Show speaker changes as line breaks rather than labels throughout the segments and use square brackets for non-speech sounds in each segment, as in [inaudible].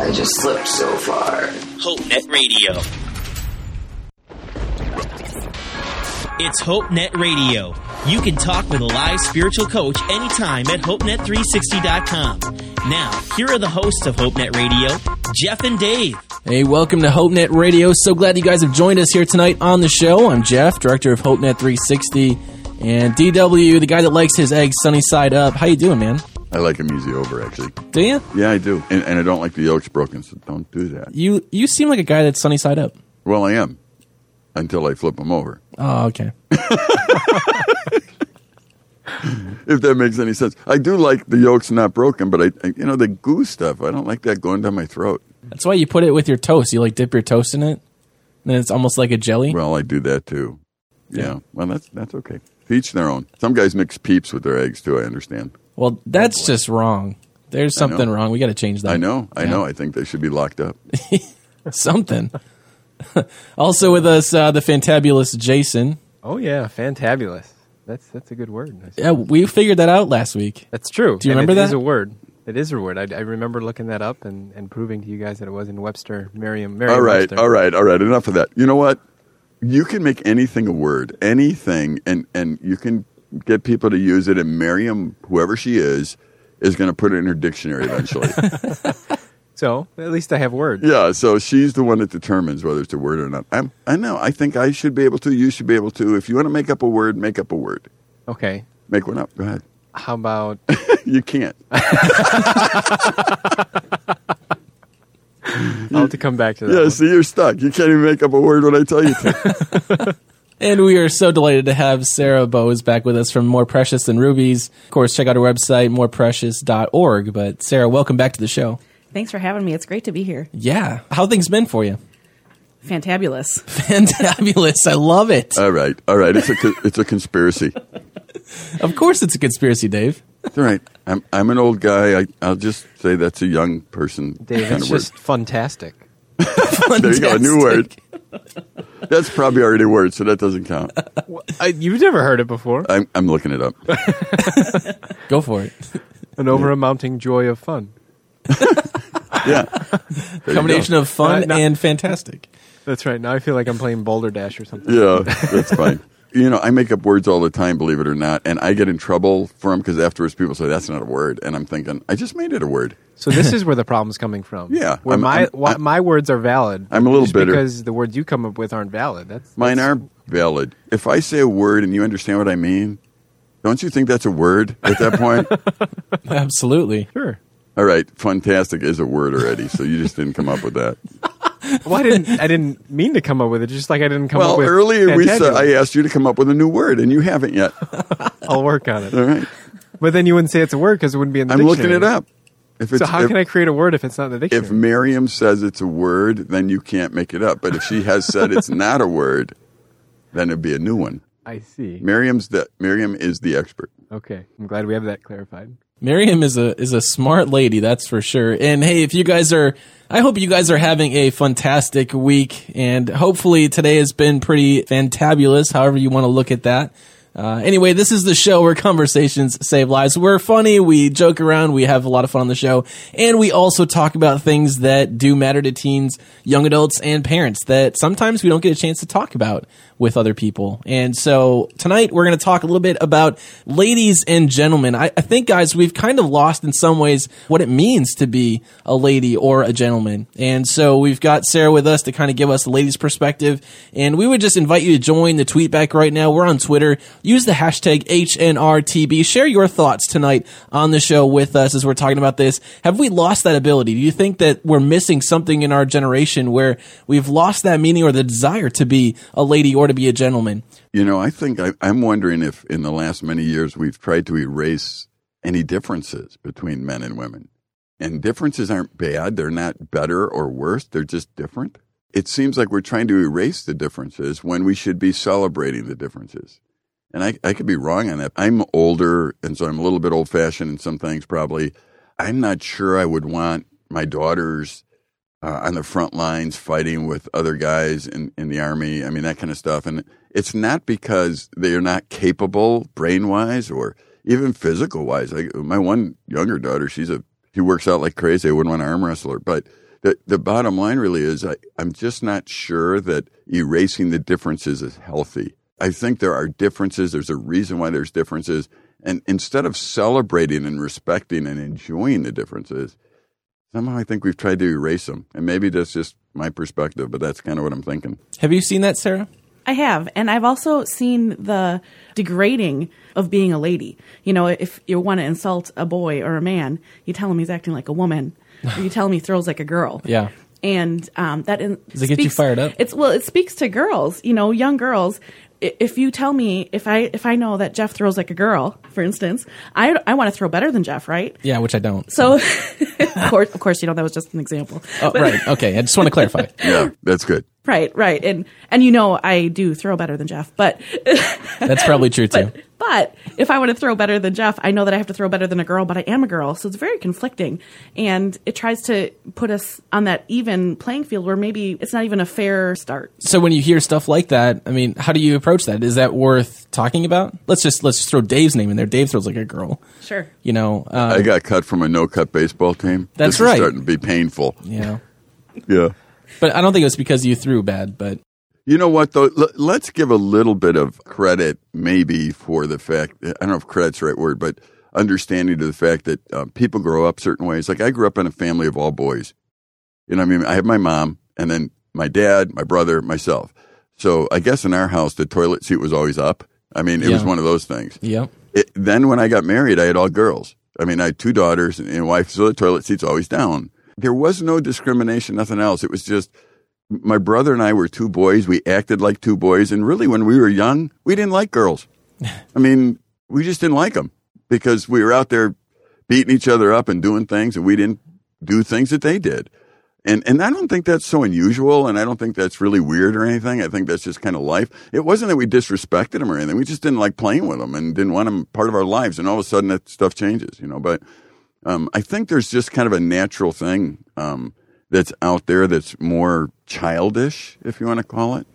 I just slipped so far.
HopeNet Radio. It's HopeNet Radio. You can talk with a live spiritual coach anytime at HopeNet360.com. Now, here are the hosts of HopeNet Radio, Jeff and Dave.
Hey, welcome to HopeNet Radio. So glad you guys have joined us here tonight on the show. I'm Jeff, director of HopeNet 360, and DW, the guy that likes his eggs sunny side up. How you doing, man?
I like them easy over, actually.
Do you?
Yeah, I do. And, and I don't like the yolks broken, so don't do that.
You you seem like a guy that's sunny side up.
Well, I am until I flip them over.
Oh, okay. [laughs]
If that makes any sense. I do like the yolks not broken, but I, I you know, the goo stuff, I don't like that going down my throat.
That's why you put it with your toast. You like dip your toast in it, and it's almost like a jelly.
Well, I do that too. Yeah. Well, that's that's okay. To each their own. Some guys mix peeps with their eggs too. I understand.
Well, that's just wrong. There's something wrong. We got to change that.
I know. I
Yeah.
know. I think they should be locked up. [laughs] [laughs]
something. [laughs] also with us, uh, the fantabulous Jason.
Oh yeah, fantabulous. That's that's a good word.
Yeah, we figured that out last week.
that's true.
Do you
And
remember
It is
that?
a word. It is a word. I, I remember looking that up and, and proving to you guys that it was in Webster, Merriam. Merriam
right.
Webster.
All right. All right. Enough of that. You know what? You can make anything a word, anything, and and you can get people to use it. And Miriam, whoever she is, is going to put it in her dictionary eventually. [laughs]
So at least I have words.
yeah. So she's the one that determines whether it's a word or not. I'm, I know. I think I should be able to. You should be able to. If you want to make up a word, make up a word.
Okay.
Make one up. Go ahead.
How about [laughs]
You can't. [laughs]
I'll have to come back to that.
Yeah.
one.
See, you're stuck. You can't even make up a word when I tell you to.
And we are so delighted to have Sarah Bowes back with us from More Precious Than Rubies. Of course, check out her website, moreprecious.org. But Sarah, welcome back to the show.
Thanks for having me. It's great to be here.
Yeah. How things been for you?
Fantabulous. [laughs]
Fantabulous. I love it.
all right. All right. It's a co- it's a conspiracy. [laughs]
Of course, it's a conspiracy, Dave.
It's all right. I'm I'm an old guy. I, I'll just say that's a young person
Dave,
kind
it's
of word.
just fantastic. [laughs]
There you go, a new word. That's probably already a word, so that doesn't count.
I, you've never heard it before.
I'm I'm looking it up. [laughs]
Go for it.
An over-amounting joy of fun. [laughs]
Yeah. There you
Combination
go.
of fun
Uh, no-
and fantastic.
That's right. Now I feel like I'm playing Balderdash or something.
Yeah, that's fine. [laughs] You know, I make up words all the time, believe it or not, and I get in trouble for them because afterwards people say that's not a word, and I'm thinking I just made it a word.
So this is where the problem's coming from. [laughs]
Yeah,
Where
I'm-
my
I'm-
why,
I'm-
my words are valid.
I'm a little
just
bitter.
because the words you come up with aren't valid. That's
Mine
that's-
are valid. If I say a word and you understand what I mean, don't you think that's a word at that point? [laughs]
Absolutely.
Sure.
All right, fantastic is a word already, so you just didn't come up with that. [laughs]
Well, I didn't. I didn't mean to come up with it. Just like I didn't come
well,
up with.
Well, earlier we said. I asked you to come up with a new word, and you haven't yet. [laughs]
I'll work on it.
All right,
But then you wouldn't say it's a word because it wouldn't be in the
I'm
dictionary.
looking it up.
So how
if,
can I create a word if it's not in the dictionary? If?
Miriam says it's a word, then you can't make it up. But if she has said it's not a word, then it'd be a new one.
I see.
Miriam's the Miriam is the expert.
Okay, I'm glad we have that clarified.
Miriam is a is a smart lady, that's for sure. And hey, if you guys are I hope you guys are having a fantastic week and hopefully today has been pretty fantabulous, however you want to look at that. Uh, anyway, this is the show where conversations save lives. We're funny, we joke around, we have a lot of fun on the show, and we also talk about things that do matter to teens, young adults, and parents that sometimes we don't get a chance to talk about with other people. And so tonight we're going to talk a little bit about ladies and gentlemen. I, I think, guys, we've kind of lost in some ways what it means to be a lady or a gentleman. And so we've got Sarah with us to kind of give us the ladies' perspective. And we would just invite you to join the tweet back right now. We're on Twitter. Use the hashtag HNRTB. Share your thoughts tonight on the show with us as we're talking about this. Have we lost that ability? Do you think that we're missing something in our generation where we've lost that meaning or the desire to be a lady or to be a gentleman?
You know, I think I, I'm wondering if in the last many years we've tried to erase any differences between men and women. and differences aren't bad. They're not better or worse. They're just different. It seems like we're trying to erase the differences when we should be celebrating the differences. And I, I could be wrong on that. I'm older, and so I'm a little bit old fashioned in some things, probably. I'm not sure I would want my daughters uh, on the front lines fighting with other guys in, in the army. I mean, that kind of stuff. And it's not because they are not capable brain wise or even physical wise. Like my one younger daughter, she's a, she works out like crazy. I wouldn't want to arm wrestle her. But the, the bottom line really is I, I'm just not sure that erasing the differences is healthy. I think there are differences. There's a reason why there's differences. And instead of celebrating and respecting and enjoying the differences, somehow I think we've tried to erase them. And maybe that's just my perspective, but that's kind of what I'm thinking.
Have you seen that, Sarah?
I have, and I've also seen the degrading of being a lady. You know, if you want to insult a boy or a man, you tell him he's acting like a woman, or [laughs] you tell him he throws like a girl.
Yeah.
and um, that in,
Does it get you fired up?
It's well, it speaks to girls. You know, young girls. I- If you tell me if I if I know that Jeff throws like a girl, for instance, I I want to throw better than Jeff, right?
Yeah, which I don't.
So, [laughs] of course, of course, you know that was just an example.
Oh,
But-
right. Okay. I just want to clarify.
Yeah, that's good.
Right, right, and and you know I do throw better than Jeff, but [laughs]
That's probably true too.
but but if I want to throw better than Jeff, I know that I have to throw better than a girl, but I am a girl, so it's very conflicting, and it tries to put us on that even playing field where maybe it's not even a fair start.
So when you hear stuff like that, I mean, how do you approach that? Is that worth talking about? Let's just let's just throw Dave's name in there. Dave throws like a girl.
Sure.
You know. Uh,
I got cut from a no cut baseball team.
That's
this
right.
Is starting to be painful.
yeah.
Yeah.
But I don't think it was because you threw bad. But
You know what, though? L- let's give a little bit of credit, maybe, for the fact I don't know if credit's the right word, but understanding to the fact that uh, people grow up certain ways. Like I grew up in a family of all boys. You know, what I mean, I have my mom, and then my dad, my brother, myself. So I guess in our house, the toilet seat was always up. I mean, it was one of those things.
yeah.
It, then when I got married, I had all girls. I mean, I had two daughters and a wife, so the toilet seat's always down. There was no discrimination, nothing else. It was just my brother and I were two boys. We acted like two boys, and really, when we were young, we didn't like girls. [laughs] I mean, we just didn't like them because we were out there beating each other up and doing things, and we didn't do things that they did. And and I don't think that's so unusual, and I don't think that's really weird or anything. I think that's just kind of life. It wasn't that we disrespected them or anything. We just didn't like playing with them and didn't want them part of our lives. And all of a sudden, that stuff changes, you know. But um, I think there's just kind of a natural thing um, that's out there that's more childish, if you want to call it,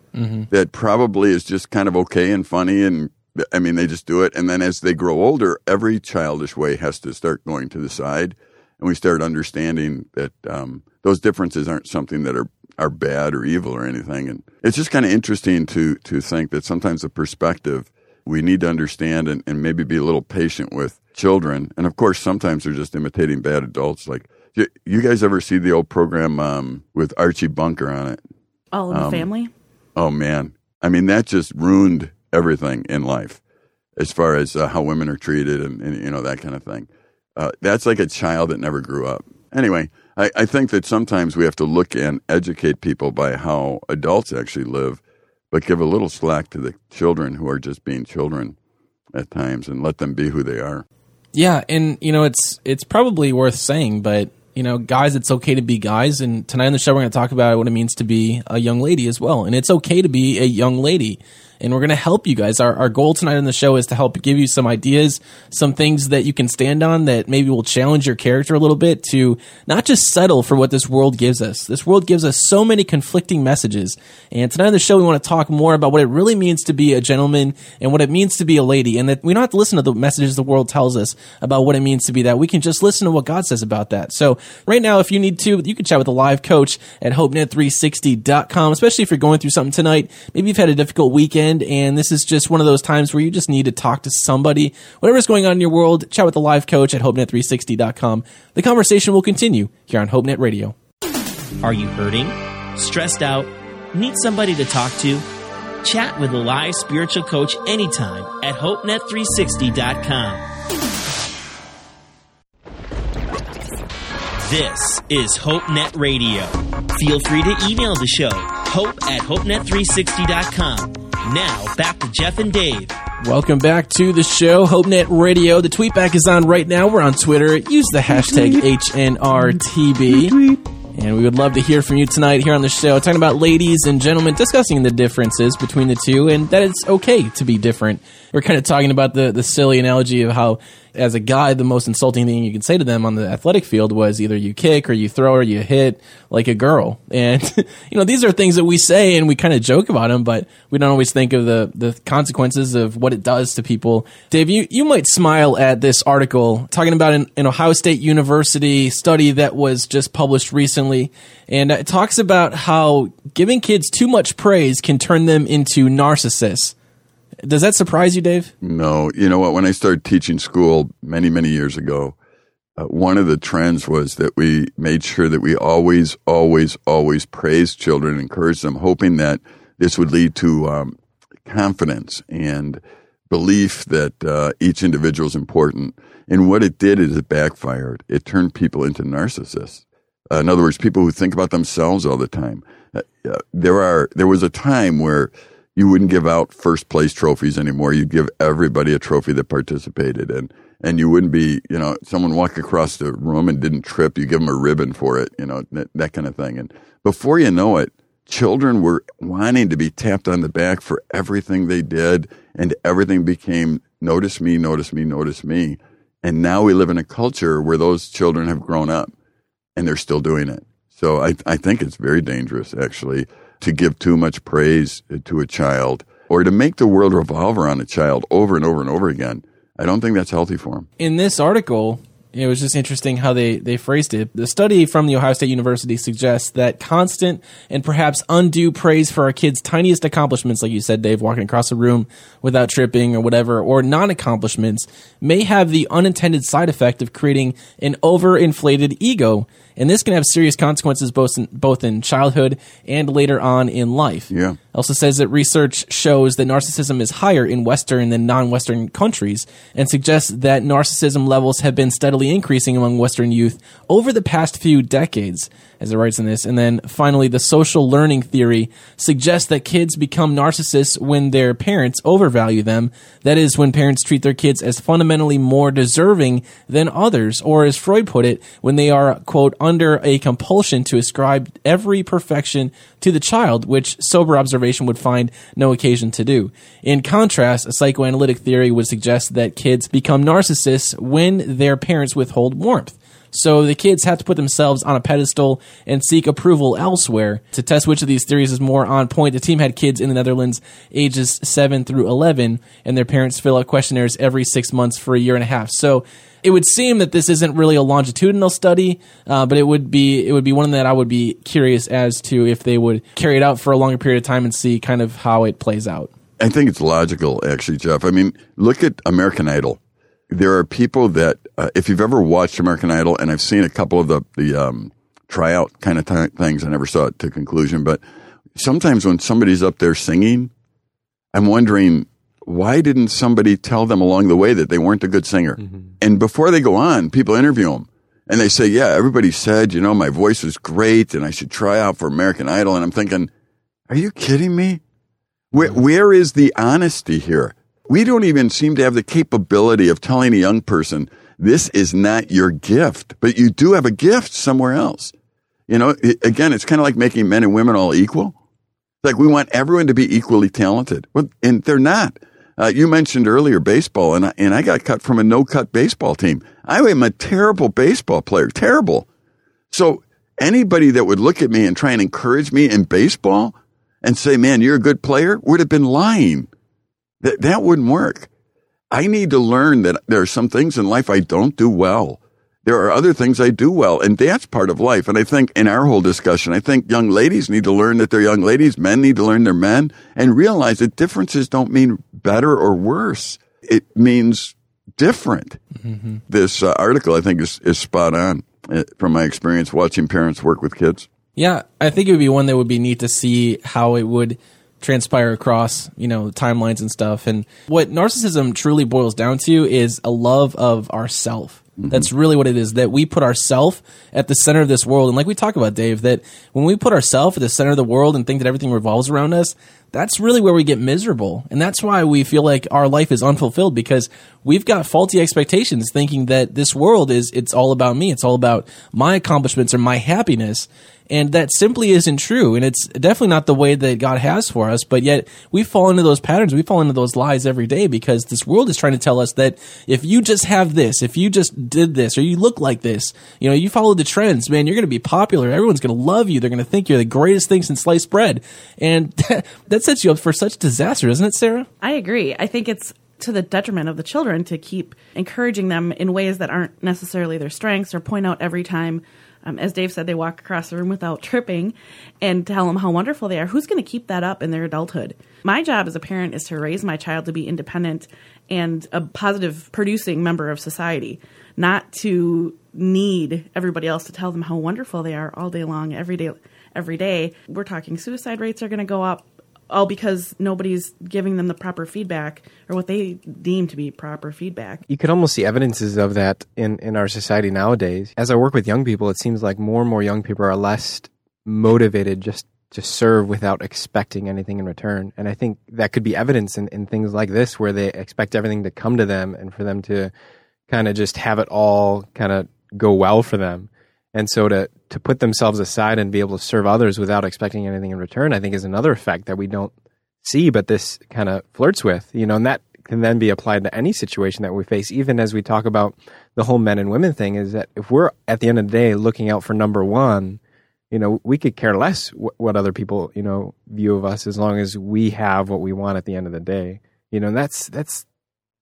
that probably is just kind of okay and funny. And I mean, they just do it. And then as they grow older, every childish way has to start going to the side. And we start understanding that um, those differences aren't something that are, are bad or evil or anything. And it's just kind of interesting to, to think that sometimes the perspective we need to understand and, and maybe be a little patient with children. And of course, sometimes they're just imitating bad adults. Like, you, you guys ever see the old program um, with Archie Bunker on it?
All in the family.
Oh man, I mean that just ruined everything in life, as far as uh, how women are treated and, and you know that kind of thing. Uh, that's like a child that never grew up. Anyway, I, I think that sometimes we have to look and educate people by how adults actually live, but give a little slack to the children who are just being children at times and let them be who they are.
Yeah, and you know it's it's probably worth saying, but you know, guys, it's okay to be guys. And tonight on the show, we're going to talk about what it means to be a young lady as well. And it's okay to be a young lady. And we're going to help you guys. Our, our goal tonight on the show is to help give you some ideas, some things that you can stand on that maybe will challenge your character a little bit to not just settle for what this world gives us. This world gives us so many conflicting messages. And tonight on the show, we want to talk more about what it really means to be a gentleman and what it means to be a lady. And that we don't have to listen to the messages the world tells us about what it means to be that. We can just listen to what God says about that. So right now, if you need to, you can chat with a live coach at HopeNet360.com, especially if you're going through something tonight. Maybe you've had a difficult weekend and this is just one of those times where you just need to talk to somebody. Whatever's going on in your world, chat with the live coach at HopeNet360.com. The conversation will continue here on HopeNet Radio.
Are you hurting? Stressed out? Need somebody to talk to? Chat with a live spiritual coach anytime at HopeNet360.com. This is HopeNet Radio. Feel free to email the show, hope at HopeNet360.com. Now, back to Jeff and Dave
Welcome back to the show, HopeNet Radio. The tweetback is on right now. We're on Twitter. Use the hashtag HNRTB. And we would love to hear from you tonight here on the show, talking about ladies and gentlemen, discussing the differences between the two and that it's okay to be different. We're kind of talking about the, the silly analogy of how, as a guy, the most insulting thing you can say to them on the athletic field was either you kick or you throw or you hit like a girl. And, [laughs] you know, these are things that we say and we kind of joke about them, but we don't always think of the, the consequences of what it does to people. Dave, you, you might smile at this article talking about an, an Ohio State University study that was just published recently. And it talks about how giving kids too much praise can turn them into narcissists. Does that surprise you, Dave?
No. You know what? When I started teaching school many, many years ago, uh, one of the trends was that we made sure that we always, always, always praised children, encouraged them, hoping that this would lead to um, confidence and belief that uh, each individual is important. And what it did is it backfired. It turned people into narcissists. Uh, in other words, people who think about themselves all the time. Uh, there are there was a time where you wouldn't give out first place trophies anymore. You'd give everybody a trophy that participated, and and you wouldn't be you know someone walked across the room and didn't trip. You give them a ribbon for it, you know that, that kind of thing. And before you know it, children were wanting to be tapped on the back for everything they did, and everything became notice me, notice me, notice me. And now we live in a culture where those children have grown up and they're still doing it. So I, I think it's very dangerous, actually, to give too much praise uh, to a child or to make the world revolve around a child over and over and over again. I don't think that's healthy for them.
In this article, it was just interesting how they, they phrased it. The study from the Ohio State University suggests that constant and perhaps undue praise for our kids' tiniest accomplishments, like you said, Dave, walking across a room without tripping or whatever, or non accomplishments, may have the unintended side effect of creating an overinflated ego and this can have serious consequences both in, both in childhood and later on in life.
Yeah.
Also says that research shows that narcissism is higher in Western than non-Western countries, and suggests that narcissism levels have been steadily increasing among Western youth over the past few decades as it writes in this. And then finally, the social learning theory suggests that kids become narcissists when their parents overvalue them. That is, when parents treat their kids as fundamentally more deserving than others, or as Freud put it, when they are, quote, under a compulsion to ascribe every perfection to the child, which sober observation would find no occasion to do. In contrast, a psychoanalytic theory would suggest that kids become narcissists when their parents withhold warmth. So the kids have to put themselves on a pedestal and seek approval elsewhere. To test which of these theories is more on point, the team had kids in the Netherlands ages 7 through 11, and their parents fill out questionnaires every six months for a year and a half. So it would seem that this isn't really a longitudinal study, uh, but it would be it would be one that I would be curious as to if they would carry it out for a longer period of time and see kind of how it plays out.
I think it's logical, actually, Jeff. I mean, look at American Idol there are people that, uh, if you've ever watched American Idol, and I've seen a couple of the the um, tryout kind of t- things, I never saw it to conclusion, but sometimes when somebody's up there singing, I'm wondering why didn't somebody tell them along the way that they weren't a good singer? Mm-hmm. And before they go on, people interview them. And they say, yeah, everybody said, you know, my voice was great and I should try out for American Idol. And I'm thinking, are you kidding me? Where, mm-hmm. where is the honesty here? We don't even seem to have the capability of telling a young person, this is not your gift, but you do have a gift somewhere else. You know, again, it's kind of like making men and women all equal. Like we want everyone to be equally talented, well, and they're not. Uh, you mentioned earlier baseball, and I, and I got cut from a no cut baseball team. I am a terrible baseball player, terrible. So anybody that would look at me and try and encourage me in baseball and say, "Man, you're a good player," would have been lying. That, that wouldn't work. I need to learn that there are some things in life I don't do well. There are other things I do well, and that's part of life. And I think in our whole discussion, I think young ladies need to learn that they're young ladies, men need to learn they're men, and realize that differences don't mean better or worse. It means different. Mm-hmm. This uh, article, I think, is, is spot on uh, from my experience watching parents work with kids.
Yeah, I think it would be one that would be neat to see how it would – transpire across, you know, timelines and stuff. And what narcissism truly boils down to is a love of ourself. Mm-hmm. That's really what it is. That we put ourself at the center of this world, and like we talk about, Dave, that when we put ourself at the center of the world and think that everything revolves around us, that's really where we get miserable. And that's why we feel like our life is unfulfilled because we've got faulty expectations thinking that this world is, it's all about me. It's all about my accomplishments or my happiness. And that simply isn't true. And it's definitely not the way that God has for us. But yet we fall into those patterns. We fall into those lies every day because this world is trying to tell us that if you just have this, if you just did this, or you look like this, you know, you follow the trends, man, you're going to be popular. Everyone's going to love you. They're going to think you're the greatest thing since sliced bread. And [laughs] that, that sets you up for such disaster, doesn't it, Sarah?
I agree. I think it's to the detriment of the children to keep encouraging them in ways that aren't necessarily their strengths or point out every time um, as Dave said, they walk across the room without tripping and tell them how wonderful they are. Who's going to keep that up in their adulthood? My job as a parent is to raise my child to be independent and a positive producing member of society, not to need everybody else to tell them how wonderful they are all day long, every day. Every day, we're talking suicide rates are going to go up all because nobody's giving them the proper feedback or what they deem to be proper feedback.
You could almost see evidences of that in, in our society nowadays. As I work with young people, it seems like more and more young people are less motivated just to serve without expecting anything in return. And I think that could be evidence in, in things like this where they expect everything to come to them and for them to kind of just have it all kind of go well for them. And so to to put themselves aside and be able to serve others without expecting anything in return, I think is another effect that we don't see, but this kind of flirts with, you know, and that can then be applied to any situation that we face, even as we talk about the whole men and women thing, is that if we're at the end of the day looking out for number one, you know, we could care less wh- what other people, you know, view of us as long as we have what we want at the end of the day. You know, and that's that's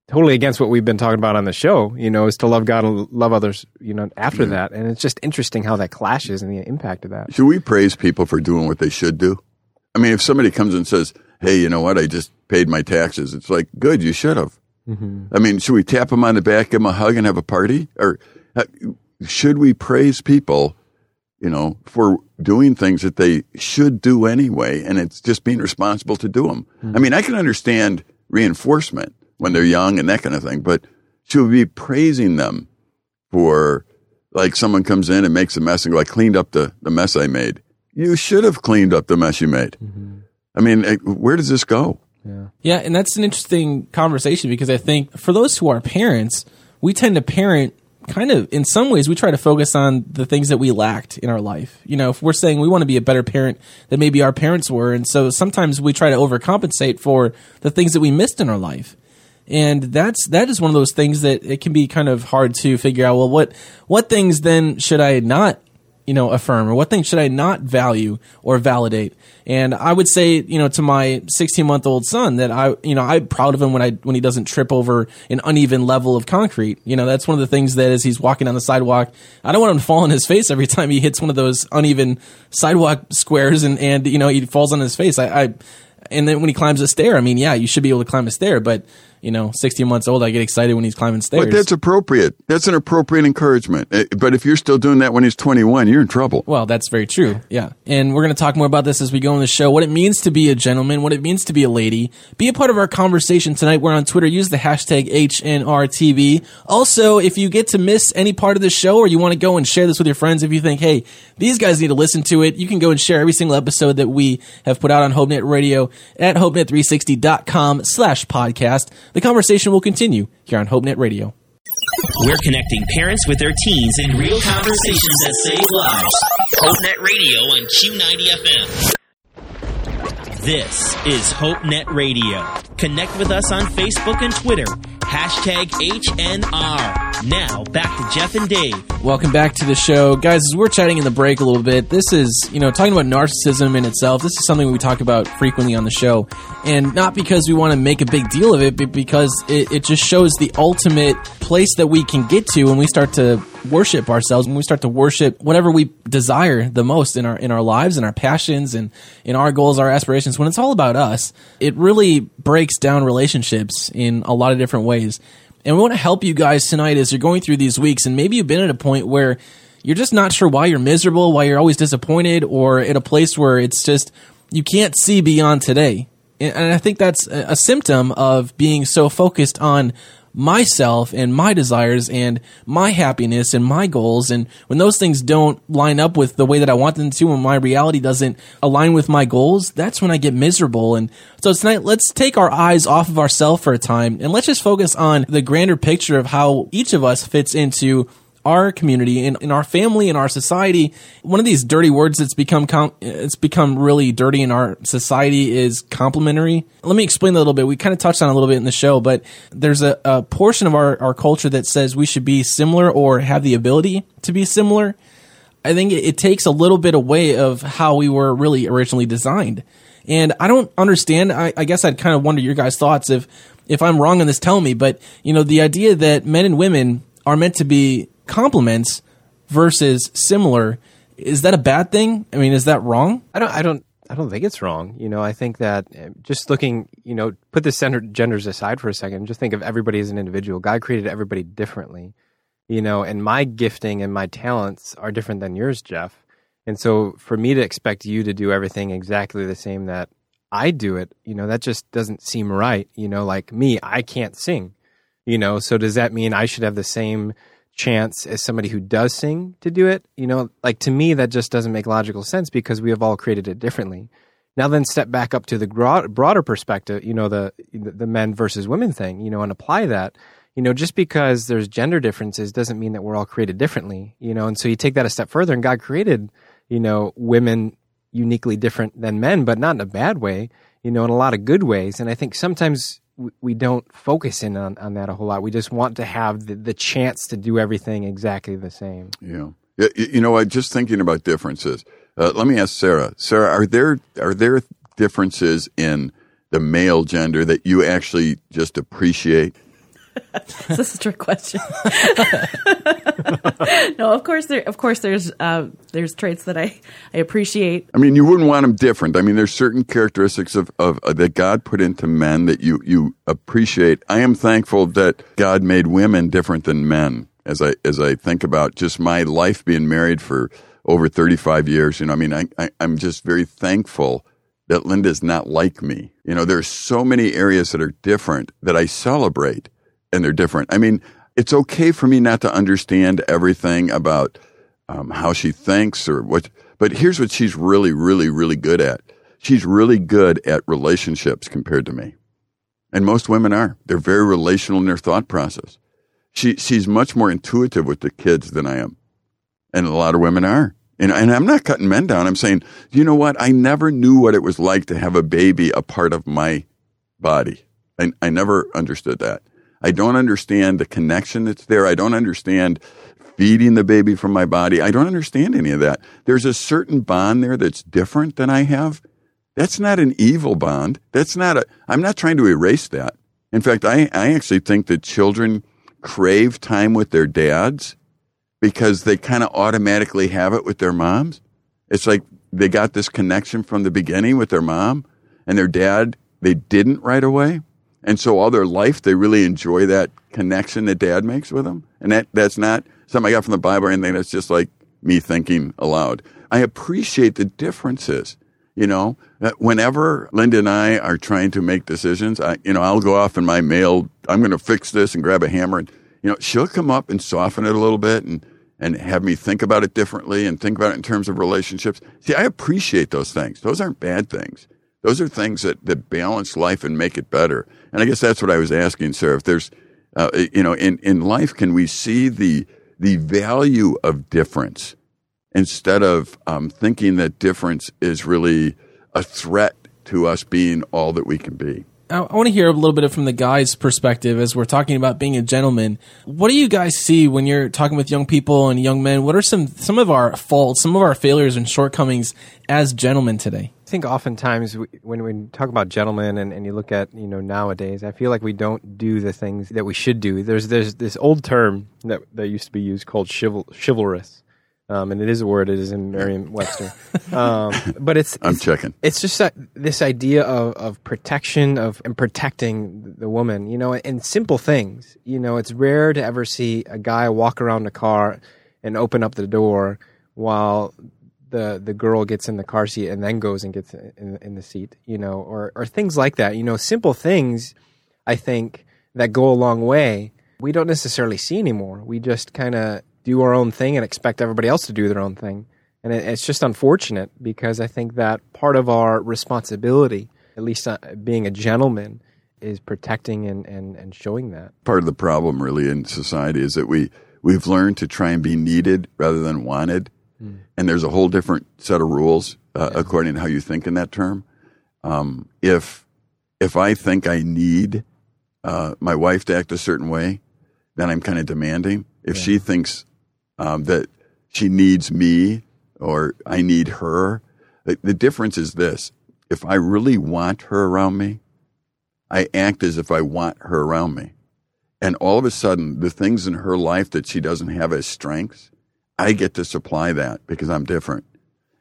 totally against what we've been talking about on the show, you know, is to love God and love others, you know, after yeah. that. And it's just interesting how that clashes and the impact of that.
Should we praise people for doing what they should do? I mean, if somebody comes and says, Hey, you know what? I just paid my taxes. It's like, good, you should have. Mm-hmm. I mean, should we tap them on the back, give them a hug and have a party? Or uh, should we praise people, you know, for doing things that they should do anyway? And it's just being responsible to do them. Mm-hmm. I mean, I can understand reinforcement when they're young and that kind of thing. But she would be praising them for like someone comes in and makes a mess and go, I cleaned up the, the mess I made. You should have cleaned up the mess you made. Mm-hmm. I mean, where does this go?
Yeah. yeah, and that's an interesting conversation because I think for those who are parents, we tend to parent kind of in some ways we try to focus on the things that we lacked in our life. You know, if we're saying we want to be a better parent than maybe our parents were, and so sometimes we try to overcompensate for the things that we missed in our life and that's that is one of those things that it can be kind of hard to figure out well what what things then should i not you know affirm? Or what things should i not value or validate? And i would say you know to my 16 month old son that i you know i'm proud of him when i when he doesn't trip over an uneven level of concrete. You know that's one of the things that as he's walking on the sidewalk i don't want him to fall on his face every time he hits one of those uneven sidewalk squares and and you know he falls on his face. I, I and then when he climbs a stair i mean yeah you should be able to climb a stair but you know, 16 months old, I get excited when he's climbing stairs.
But that's appropriate. That's an appropriate encouragement. Eh, but if you're still doing that when he's 21, you're in trouble.
Well, that's very true. Yeah. And we're going to talk more about this as we go on the show. What it means to be a gentleman, what it means to be a lady. Be a part of our conversation tonight. We're on Twitter. Use the hashtag HNRTB. Also, if you get to miss any part of the show or you want to go and share this with your friends, if you think, hey, these guys need to listen to it, you can go and share every single episode that we have put out on HopeNet Radio at HopeNet360.com slash podcast. The conversation will continue here on HopeNet Radio.
We're connecting parents with their teens in real conversations that save lives. HopeNet Radio on Q90 FM. This is HopeNet Radio. Connect with us on Facebook and Twitter. Hashtag HNR. Now, back to Jeff and Dave.
Welcome back to the show. Guys, as we're chatting in the break a little bit, this is, you know, talking about narcissism in itself. This is something we talk about frequently on the show. And not because we want to make a big deal of it, but because it, it just shows the ultimate place that we can get to when we start to worship ourselves, when we start to worship whatever we desire the most in our in our lives and our passions and in our goals, our aspirations, when it's all about us, it really breaks down relationships in a lot of different ways. And we want to help you guys tonight as you're going through these weeks. And maybe you've been at a point where you're just not sure why you're miserable, why you're always disappointed, or at a place where it's just you can't see beyond today. And I think that's a symptom of being so focused on myself and my desires and my happiness and my goals. And when those things don't line up with the way that I want them to, when my reality doesn't align with my goals, that's when I get miserable. And so tonight, let's take our eyes off of ourselves for a time and let's just focus on the grander picture of how each of us fits into our community in, in our family in our society. One of these dirty words that's become com- it's become really dirty in our society is complementary. let me explain a little bit. We kind of touched on a little bit in the show but there's a, a portion of our, our culture that says we should be similar or have the ability to be similar. I think it, it takes a little bit away of how we were really originally designed. And i don't understand I, I guess i'd kind of wonder your guys thoughts if if i'm wrong on this tell me but you know the idea that men and women are meant to be complements versus similar is that a bad thing i mean is that wrong
I don't. I don't. I don't think it's wrong. You know, I think that uh, just looking, you know, put the center genders aside for a second. Just think of everybody as an individual. God created everybody differently, you know, and my gifting and my talents are different than yours, Jeff. And so, for me to expect you to do everything exactly the same that I do it, you know, that just doesn't seem right. You know, like me, I can't sing. You know, so does that mean I should have the same chance as somebody who does sing to do it. You know, like to me, that just doesn't make logical sense because we have all created it differently. Now, then step back up to the broader perspective, you know, the, the men versus women thing, you know, and apply that. You know, just because there's gender differences doesn't mean that we're all created differently, you know, and so you take that a step further and God created, you know, women uniquely different than men, but not in a bad way, you know, in a lot of good ways. And I think sometimes we don't focus in on, on that a whole lot. We just want to have the, the chance to do everything exactly the same.
Yeah. you know, I just thinking about differences. Uh, let me ask Sarah. Sarah, are there are there differences in the male gender that you actually just appreciate?
This is a trick question. [laughs] no, of course there. Of course, there's uh, there's traits that I, I appreciate.
I mean, you wouldn't want them different. I mean, there's certain characteristics of, of uh, that God put into men that you you appreciate. I am thankful that God made women different than men. As I as I think about just my life being married for over 35 years, you know, I mean, I, I I'm just very thankful that Linda's not like me. You know, there's so many areas that are different that I celebrate and they're different. I mean, it's okay for me not to understand everything about um, how she thinks or what, but here's what she's really, really, really good at. She's really good at relationships compared to me. And most women are. They're very relational in their thought process. She, she's much more intuitive with the kids than I am. And a lot of women are. And, and I'm not cutting men down. I'm saying, you know what? I never knew what it was like to have a baby a part of my body. I, I never understood that. I don't understand the connection that's there. I don't understand feeding the baby from my body. I don't understand any of that. There's a certain bond there that's different than I have. That's not an evil bond. That's not a, I'm not trying to erase that. In fact, I, I actually think that children crave time with their dads because they kind of automatically have it with their moms. It's like they got this connection from the beginning with their mom and their dad, they didn't right away. And so all their life, they really enjoy that connection that dad makes with them. And that, that's not something I got from the Bible or anything. That's just like me thinking aloud. I appreciate the differences. You know, uh, whenever Linda and I are trying to make decisions, I, you know, I'll go off in my male. I'm going to fix this and grab a hammer and, you know, she'll come up and soften it a little bit and, and have me think about it differently and think about it in terms of relationships. See, I appreciate those things. Those aren't bad things. Those are things that, that balance life and make it better. And I guess that's what I was asking, sir. If there's, uh, you know, in, in life, can we see the, the value of difference instead of um, thinking that difference is really a threat to us being all that we can be?
I, want to hear a little bit from the guy's perspective as we're talking about being a gentleman. What do you guys see when you're talking with young people and young men? What are some some of our faults, some of our failures and shortcomings as gentlemen today?
I think oftentimes we, when we talk about gentlemen and, and you look at you know nowadays, I feel like we don't do the things that we should do. There's there's this old term that that used to be used called chival- chivalrous um, and it is a word. It is in Merriam-Webster. [laughs] Um, but it's,
I'm
it's,
checking.
It's just that, this idea of, of protection of and protecting the woman. You know, and simple things. You know, it's rare to ever see a guy walk around a car and open up the door while the the girl gets in the car seat and then goes and gets in, in the seat. You know, or or things like that. You know, simple things. I think that go a long way, we don't necessarily see anymore. We just kind of do our own thing and expect everybody else to do their own thing. And it, it's just unfortunate because I think that part of our responsibility, at least uh, being a gentleman, is protecting and, and, and showing that.
Part of the problem, really, in society is that we we've learned to try and be needed rather than wanted. And there's a whole different set of rules uh, yeah. according to how you think in that term. Um, if if I think I need uh, my wife to act a certain way, then I'm kind of demanding. If yeah. she thinks um, that she needs me or I need her, the, the difference is this: if I really want her around me, I act as if I want her around me. And all of a sudden, the things in her life that she doesn't have as strengths, I get to supply that because I'm different.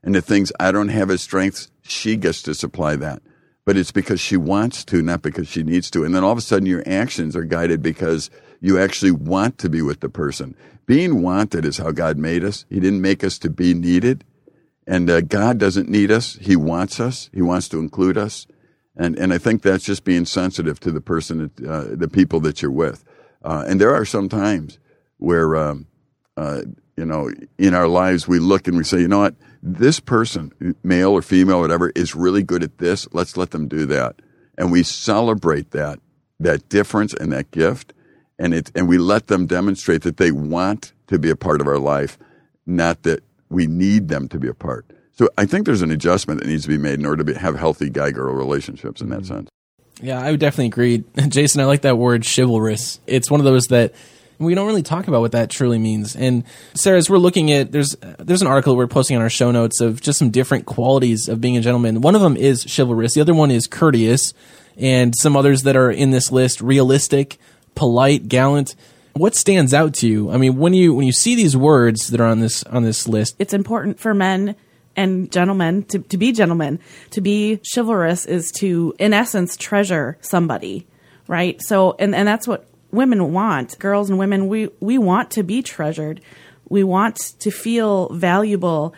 And the things I don't have as strengths, she gets to supply that. But it's because she wants to, not because she needs to. And then all of a sudden, your actions are guided because you actually want to be with the person. Being wanted is how God made us. He didn't make us to be needed. And uh, God doesn't need us. He wants us. He wants to include us. And, and I think that's just being sensitive to the person, that, uh, the people that you're with. Uh, and there are some times where, um, uh, you know, in our lives we look and we say, you know what, this person, male or female, or whatever, is really good at this. Let's let them do that. And we celebrate that, that difference and that gift. And it, and we let them demonstrate that they want to be a part of our life, not that we need them to be a part. So I think there's an adjustment that needs to be made in order to be, have healthy guy girl relationships in that mm-hmm. sense.
Yeah, I would definitely agree. [laughs] Jason, I like that word chivalrous. It's one of those that we don't really talk about what that truly means. And Sarah, as we're looking at there's there's an article we're posting on our show notes of just some different qualities of being a gentleman. One of them is chivalrous. The other one is courteous, and some others that are in this list: realistic, polite, gallant. What stands out to you? I mean, when you when you see these words that are on this on this list,
it's important for men and gentlemen to, to be gentlemen to be chivalrous is to in essence treasure somebody right so and, and that's what women want girls and women we we want to be treasured we want to feel valuable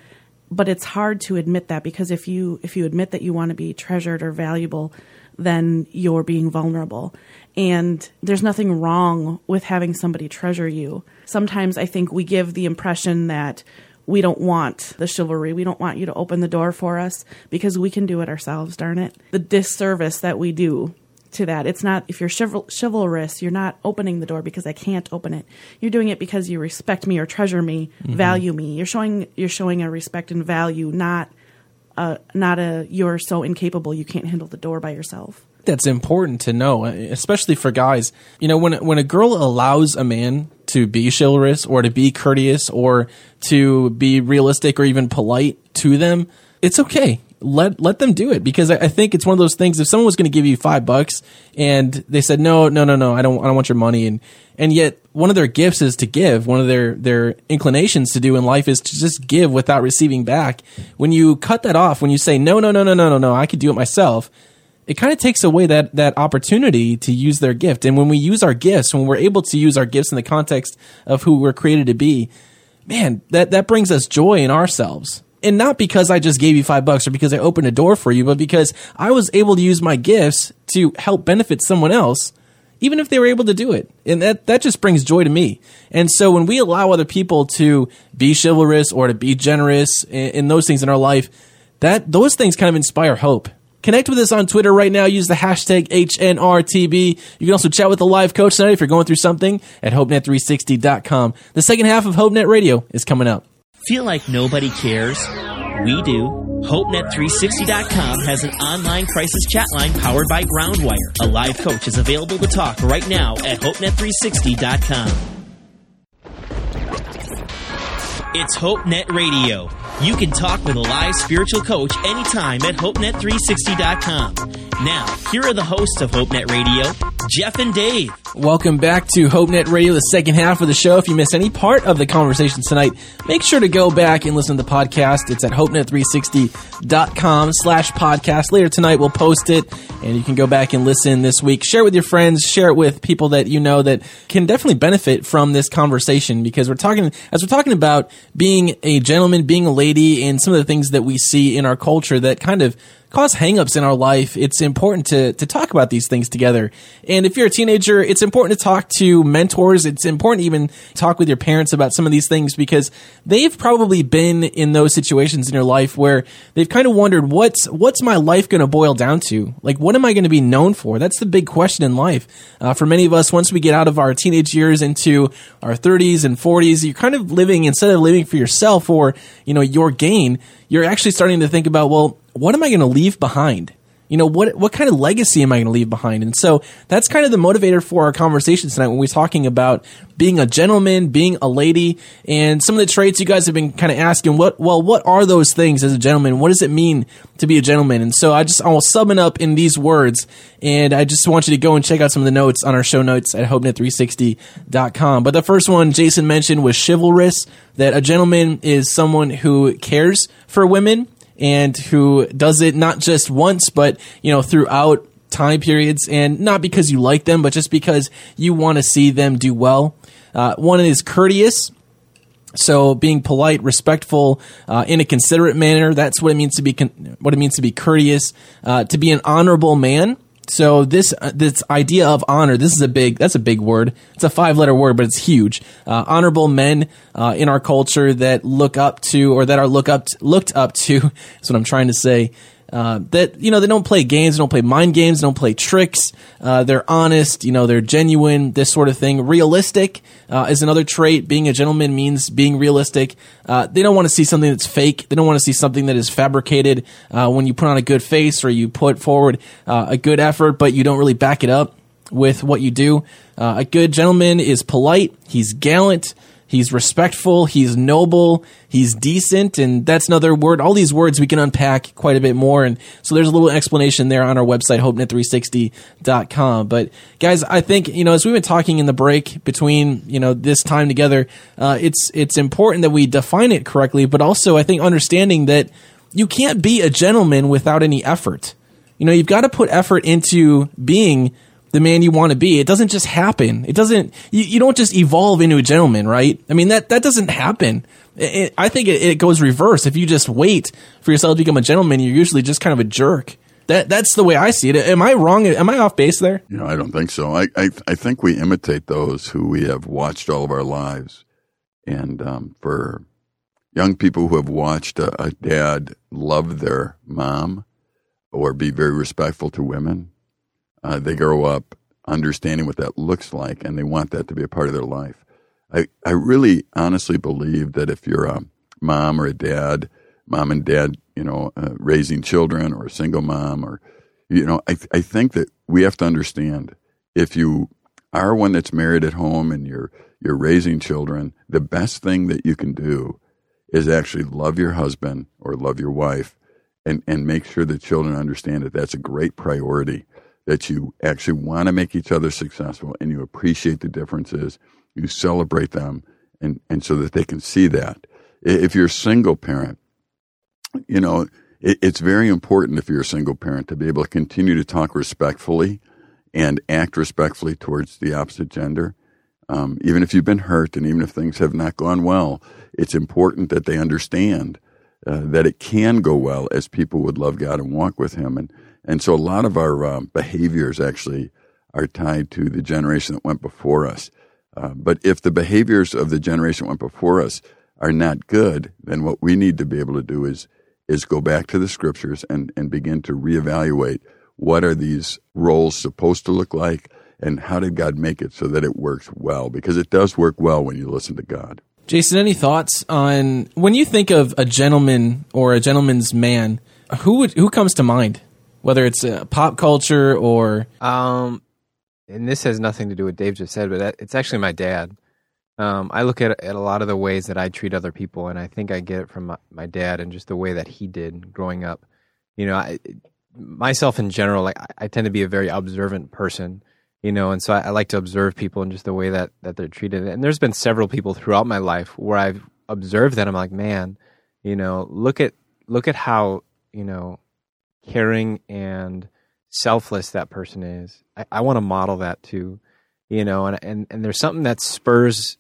but it's hard to admit that because if you if you admit that you want to be treasured or valuable then you're being vulnerable and there's nothing wrong with having somebody treasure you sometimes i think we give the impression that we don't want the chivalry. We don't want you to open the door for us because we can do it ourselves, darn it. The disservice that we do to that. It's not, if you're chival- chivalrous, you're not opening the door because I can't open it. You're doing it because you respect me or treasure me, mm-hmm. value me. You're showing, you're showing a respect and value, not a, not a, you're so incapable you can't handle the door by yourself
that's important to know, especially for guys. You know, when when a girl allows a man to be chivalrous or to be courteous or to be realistic or even polite to them, it's okay. Let let them do it because I, I think it's one of those things. If someone was going to give you five bucks and they said no, no, no, no, I don't, I don't want your money, and and yet one of their gifts is to give. One of their their inclinations to do in life is to just give without receiving back. When you cut that off, when you say no, no, no, no, no, no, no, I could do it myself it kind of takes away that that opportunity to use their gift. And when we use our gifts, when we're able to use our gifts in the context of who we're created to be, man, that that brings us joy in ourselves. And not because I just gave you five bucks or because I opened a door for you, but because I was able to use my gifts to help benefit someone else, even if they were able to do it. And that, that just brings joy to me. And so when we allow other people to be chivalrous or to be generous in, in those things in our life, that those things kind of inspire hope. Connect with us on Twitter right now. Use the hashtag HNRTB. You can also chat with the live coach tonight if you're going through something at HopeNet360.com. The second half of HopeNet Radio is coming up.
Feel like nobody cares? We do. HopeNet360.com has an online crisis chat line powered by Groundwire. A live coach is available to talk right now at HopeNet360.com. It's HopeNet Radio. You can talk with a live spiritual coach anytime at HopeNet360.com. Now, here are the hosts of HopeNet Radio, Jeff and Dave.
Welcome back to HopeNet Radio, the second half of the show. If you missed any part of the conversation tonight, make sure to go back and listen to the podcast. It's at HopeNet360.com slash podcast. Later tonight, we'll post it, and you can go back and listen this week. Share it with your friends. Share it with people that you know that can definitely benefit from this conversation because we're talking, as we're talking about being a gentleman, being a lady, and some of the things that we see in our culture that kind of cause hangups in our life, it's important to to talk about these things together. And if you're a teenager, it's important to talk to mentors. It's important to even talk with your parents about some of these things because they've probably been in those situations in your life where they've kind of wondered what's what's my life going to boil down to? Like, what am I going to be known for? That's the big question in life. Uh, for many of us, once we get out of our teenage years into our 30s and 40s, you're kind of living instead of living for yourself or you know your gain. You're actually starting to think about, well, what am I going to leave behind? You know, what what kind of legacy am I going to leave behind? And so that's kind of the motivator for our conversation tonight when we're talking about being a gentleman, being a lady, and some of the traits you guys have been kind of asking. What well, what are those things as a gentleman? What does it mean to be a gentleman? And so I just I will sum it up in these words, and I just want you to go and check out some of the notes on our show notes at hopenet360.com. But the first one Jason mentioned was chivalrous. That a gentleman is someone who cares for women and who does it not just once, but you know throughout time periods, and not because you like them, but just because you want to see them do well. Uh, one is courteous. So being polite, respectful, uh, in a considerate manner, that's what it means to be con- what it means to be courteous, uh, to be an honorable man. So this uh, this idea of honor, this is a big that's a big word. It's a five letter word, but it's huge. Uh, honorable men uh, in our culture that look up to or that are look up to, looked up to. [laughs] That's what I'm trying to say. Uh, that you know they don't play games, they don't play mind games, they don't play tricks. Uh, they're honest, you know, they're genuine, this sort of thing. Realistic uh, is another trait. Being a gentleman means being realistic. Uh, they don't want to see something that's fake. They don't want to see something that is fabricated. Uh, when you put on a good face or you put forward uh, a good effort, but you don't really back it up with what you do. a good gentleman is polite. He's gallant. He's respectful. He's noble. He's decent. And that's another word. All these words we can unpack quite a bit more. And so there's a little explanation there on our website, hopenet360.com. But guys, I think, you know, as we've been talking in the break between, you know, this time together, uh, it's, it's important that we define it correctly, but also I think understanding that you can't be a gentleman without any effort. You know, you've got to put effort into being the man you want to be. It doesn't just happen. It doesn't. You, you don't just evolve into a gentleman, right? I mean that that doesn't happen. It, it, I think it, it goes reverse. If you just wait for yourself to become a gentleman, you're usually just kind of a jerk. That that's the way I see it. Am I wrong? Am I off base there?
You know, I don't think so. I I, I think we imitate those who we have watched all of our lives, and um, for young people who have watched a, a dad love their mom or be very respectful to women, uh, they grow up understanding what that looks like and they want that to be a part of their life. I, I really honestly believe that if you're a mom or a dad, mom and dad, you know, uh, raising children or a single mom or, you know, I, I think that we have to understand if you are one that's married at home and you're, you're raising children, the best thing that you can do is actually love your husband or love your wife and, and make sure the children understand that that's a great priority that you actually want to make each other successful and you appreciate the differences, you celebrate them, and, and so that they can see that. If you're a single parent, you know, it, it's very important if you're a single parent to be able to continue to talk respectfully and act respectfully towards the opposite gender. Um, even if you've been hurt and even if things have not gone well, it's important that they understand uh, that it can go well as people would love God and walk with Him. And and so a lot of our um, behaviors actually are tied to the generation that went before us. Uh, but if the behaviors of the generation that went before us are not good, then what we need to be able to do is is go back to the scriptures and, and begin to reevaluate what are these roles supposed to look like and how did God make it so that it works well? Because it does work well when you listen to God.
Jason, any thoughts on when you think of a gentleman or a gentleman's man, who would, who comes to mind? Whether it's uh, pop culture or
um, and this has nothing to do with Dave just said, but it's actually my dad. Um, I look at at a lot of the ways that I treat other people, and I think I get it from my, my dad and just the way that he did growing up. You know, I, myself in general, like I, I, tend to be a very observant person. You know, and so I, I like to observe people and just the way that that they're treated. And there's been several people throughout my life where I've observed that I'm like, man, you know, look at look at how you know caring and selfless that person is. I, I want to model that too, you know, and, and, and there's something that spurs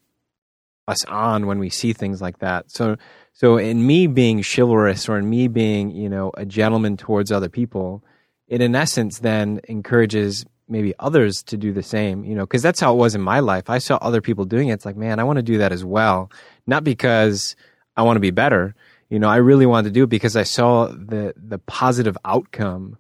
us on when we see things like that. So, so in me being chivalrous or in me being, you know, a gentleman towards other people, it in essence then encourages maybe others to do the same, you know, because that's how it was in my life. I saw other people doing it. It's like, man, I want to do that as well. Not because I want to be better. You know, I really wanted to do it because I saw the the positive outcome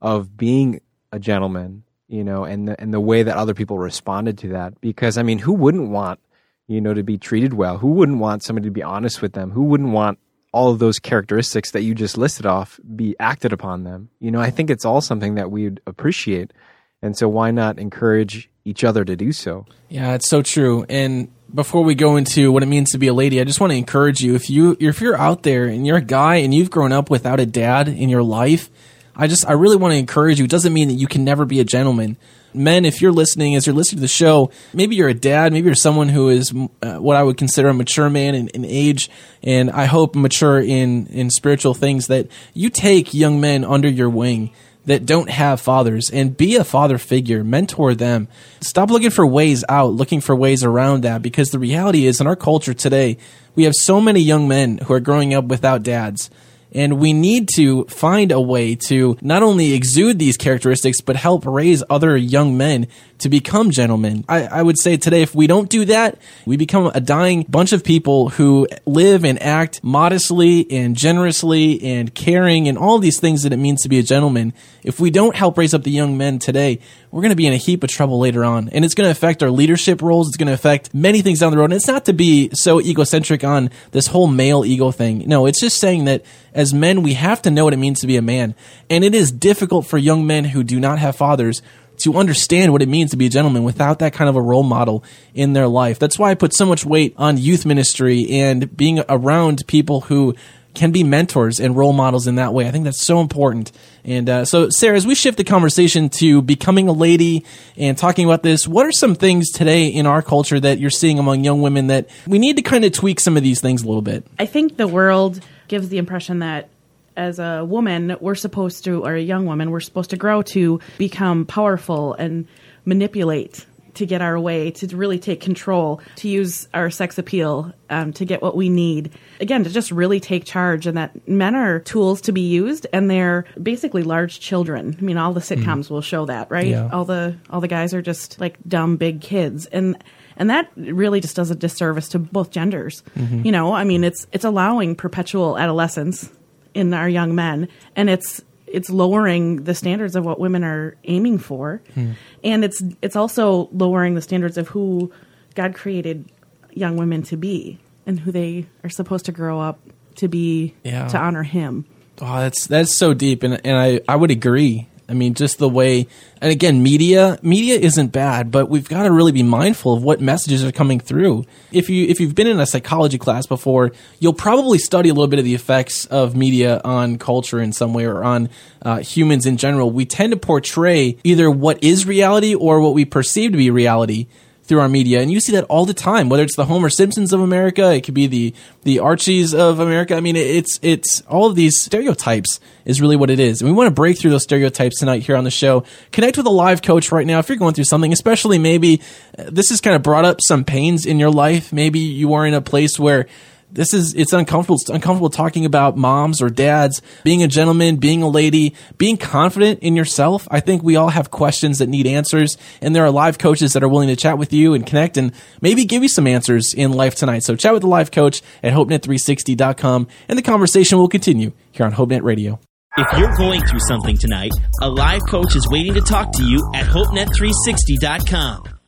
of being a gentleman, you know, and the and the way that other people responded to that. Because I mean, who wouldn't want, you know, to be treated well? Who wouldn't want somebody to be honest with them? Who wouldn't want all of those characteristics that you just listed off be acted upon them? You know, I think it's all something that we'd appreciate. And so why not encourage each other to do so?
Yeah, it's so true. And before we go into what it means to be a lady, I just want to encourage you if you if you're out there and you're a guy and you've grown up without a dad in your life, I just I really want to encourage you. It doesn't mean that you can never be a gentleman. Men, if you're listening, as you're listening to the show, maybe you're a dad, maybe you're someone who is uh, what I would consider a mature man in, in age, and I hope mature in in spiritual things. That you take young men under your wing that don't have fathers and be a father figure, mentor them. Stop looking for ways out, looking for ways around that because the reality is in our culture today, we have so many young men who are growing up without dads. And we need to find a way to not only exude these characteristics, but help raise other young men to become gentlemen. I, I, would say today, if we don't do that, we become a dying bunch of people who live and act modestly and generously and caring and all these things that it means to be a gentleman. If we don't help raise up the young men today, we're going to be in a heap of trouble later on. And it's going to affect our leadership roles. It's going to affect many things down the road. And it's not to be so egocentric on this whole male ego thing. No, it's just saying that as men, we have to know what it means to be a man. And it is difficult for young men who do not have fathers to understand what it means to be a gentleman without that kind of a role model in their life. That's why I put so much weight on youth ministry and being around people who can be mentors and role models in that way. I think that's so important. And uh, so, Sarah, as we shift the conversation to becoming a lady and talking about this, what are some things today in our culture that you're seeing among young women that we need to kind of tweak some of these things a little bit?
I think the world gives the impression that as a woman, we're supposed to, or a young woman, we're supposed to grow to become powerful and manipulate to get our way, to really take control, to use our sex appeal um, to get what we need. Again, to just really take charge, and that men are tools to be used, and they're basically large children. I mean, all the sitcoms mm. will show that, right? Yeah. All the all the guys are just like dumb big kids, and and that really just does a disservice to both genders. Mm-hmm. You know, I mean, it's it's allowing perpetual adolescence in our young men, and it's it's lowering the standards of what women are aiming for, hmm. and it's it's also lowering the standards of who God created young women to be and who they are supposed to grow up to be yeah. to honor Him.
Oh, that's that's so deep, and and I I would agree. I mean, just the way, and again, media media isn't bad, but we've got to really be mindful of what messages are coming through. If you if you've been in a psychology class before, you'll probably study a little bit of the effects of media on culture in some way or on uh, humans in general. We tend to portray either what is reality or what we perceive to be reality through our media, and you see that all the time. Whether it's the Homer Simpsons of America, it could be the the Archies of America. I mean, it's it's all of these stereotypes is really what it is, and we want to break through those stereotypes tonight here on the show. Connect with a live coach right now if you're going through something, especially maybe uh, this has kind of brought up some pains in your life. Maybe you are in a place where this is it's uncomfortable it's uncomfortable talking about moms or dads being a gentleman being a lady being confident in yourself. I think we all have questions that need answers and there are live coaches that are willing to chat with you and connect and maybe give you some answers in life tonight. So chat with the live coach at hopenet360.com and the conversation will continue here on hopenet radio.
If you're going through something tonight a live coach is waiting to talk to you at hopenet360.com